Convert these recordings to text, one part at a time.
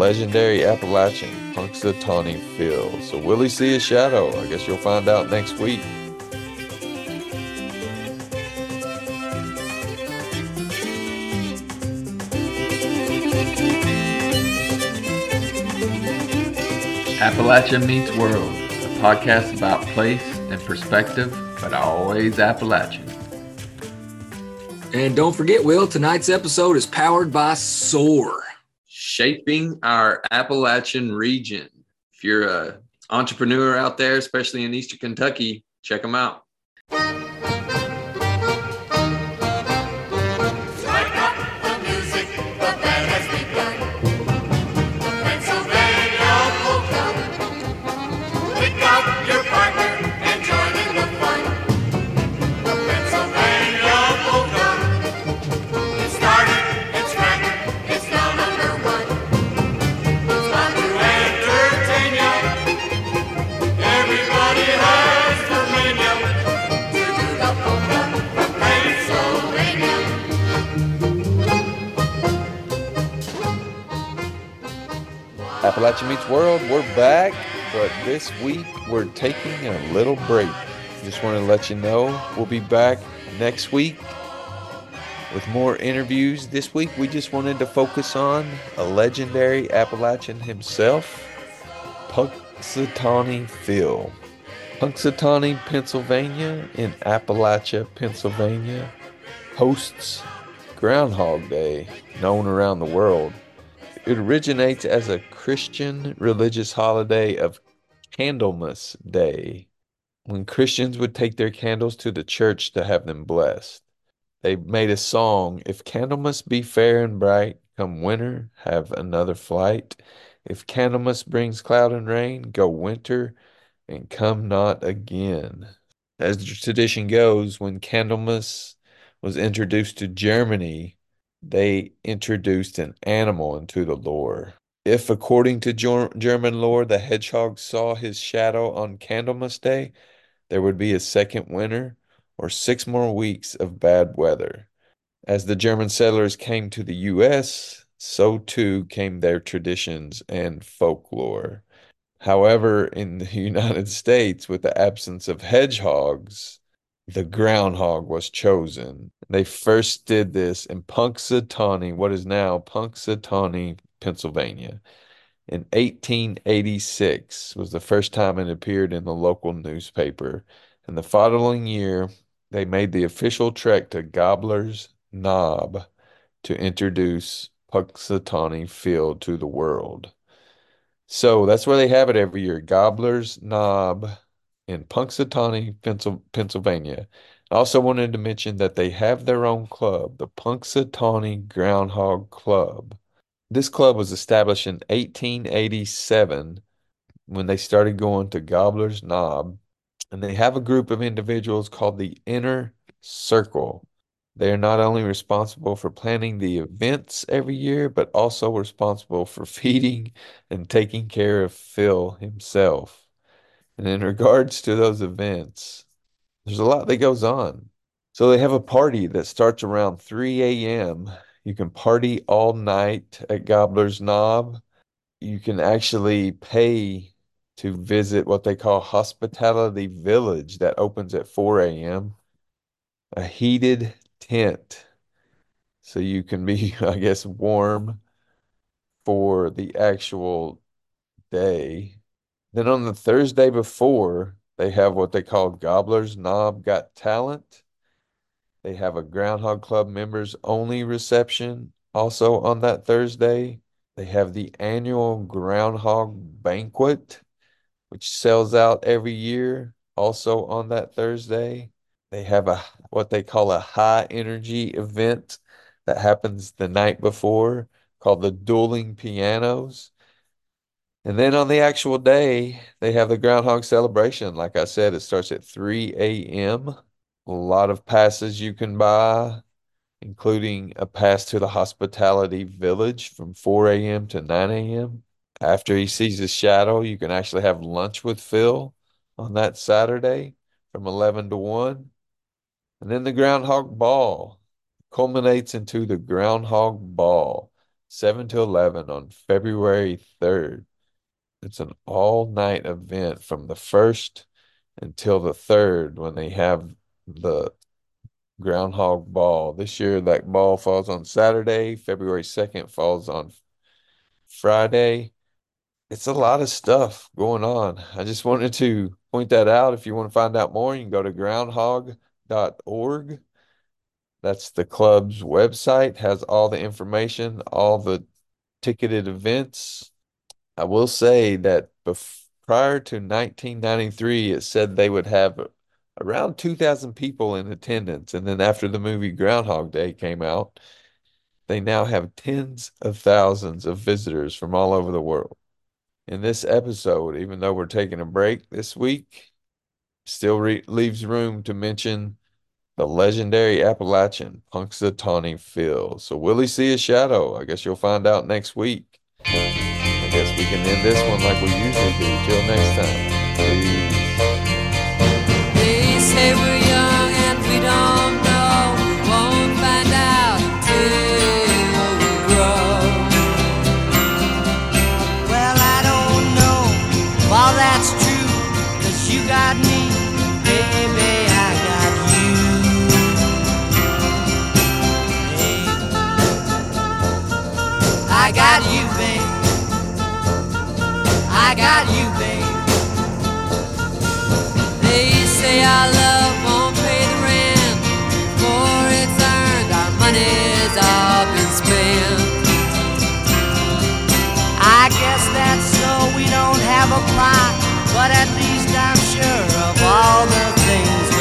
Legendary Appalachian Punxsutawney Phil. So will he see a shadow? I guess you'll find out next week. Appalachia Meets World, a podcast about place and perspective, but always Appalachian. And don't forget, Will, tonight's episode is powered by SOAR. Shaping our Appalachian region. If you're a entrepreneur out there, especially in Eastern Kentucky, check them out. Appalachia Meets World, we're back, but this week we're taking a little break. Just want to let you know we'll be back next week with more interviews. This week we just wanted to focus on a legendary Appalachian himself, Punxsutawney Phil. Punxsutawney, Pennsylvania, in Appalachia, Pennsylvania, hosts Groundhog Day, known around the world. It originates as a Christian religious holiday of Candlemas Day, when Christians would take their candles to the church to have them blessed. They made a song, If Candlemas be fair and bright, come winter, have another flight. If Candlemas brings cloud and rain, go winter and come not again. As the tradition goes, when Candlemas was introduced to Germany, they introduced an animal into the lore. If, according to Ger- German lore, the hedgehog saw his shadow on Candlemas Day, there would be a second winter or six more weeks of bad weather. As the German settlers came to the U.S., so too came their traditions and folklore. However, in the United States, with the absence of hedgehogs, the groundhog was chosen. They first did this in Punxsutawney, what is now Punxsutawney, Pennsylvania. In 1886 was the first time it appeared in the local newspaper. And the following year, they made the official trek to Gobbler's Knob to introduce Punxsutawney Phil to the world. So that's where they have it every year, Gobbler's Knob in Punxsutawney, Pennsylvania. I also wanted to mention that they have their own club, the Punxsutawney Groundhog Club. This club was established in 1887 when they started going to Gobbler's Knob, and they have a group of individuals called the Inner Circle. They are not only responsible for planning the events every year, but also responsible for feeding and taking care of Phil himself. And in regards to those events, there's a lot that goes on. So they have a party that starts around 3 a.m. You can party all night at Gobbler's Knob. You can actually pay to visit what they call Hospitality Village that opens at 4 a.m. A heated tent. So you can be, I guess, warm for the actual day. Then on the Thursday before, they have what they call Gobbler's Knob Got Talent. They have a Groundhog Club members only reception also on that Thursday. They have the annual Groundhog Banquet which sells out every year. Also on that Thursday, they have a what they call a high energy event that happens the night before called the Dueling Pianos. And then on the actual day, they have the Groundhog Celebration. Like I said, it starts at 3 a.m. A lot of passes you can buy, including a pass to the Hospitality Village from 4 a.m. to 9 a.m. After he sees his shadow, you can actually have lunch with Phil on that Saturday from 11 to 1. And then the Groundhog Ball culminates into the Groundhog Ball, 7 to 11 on February 3rd. It's an all-night event from the 1st until the 3rd when they have the Groundhog Ball. This year, that ball falls on Saturday. February 2nd falls on Friday. It's a lot of stuff going on. I just wanted to point that out. If you want to find out more, you can go to groundhog.org. That's the club's website, has all the information, all the ticketed events. I will say that bef prior to 1993, it said they would have around 2,000 people in attendance. And then after the movie Groundhog Day came out, they now have tens of thousands of visitors from all over the world. In this episode, even though we're taking a break this week, still re leaves room to mention the legendary Appalachian Punxsutawney Phil. So will he see a shadow? I guess you'll find out next week. Can end this one like we usually do. Till next time. Money's all been. I guess that's so we don't have a plot, but at least I'm sure of all the things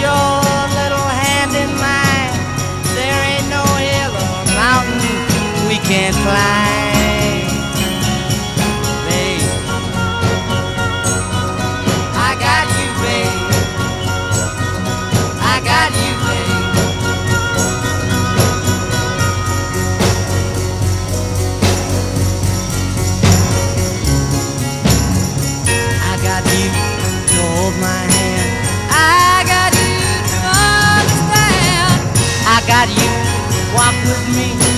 your little hand in mine. There ain't no hill or mountain we can't climb. got you. Walk with me.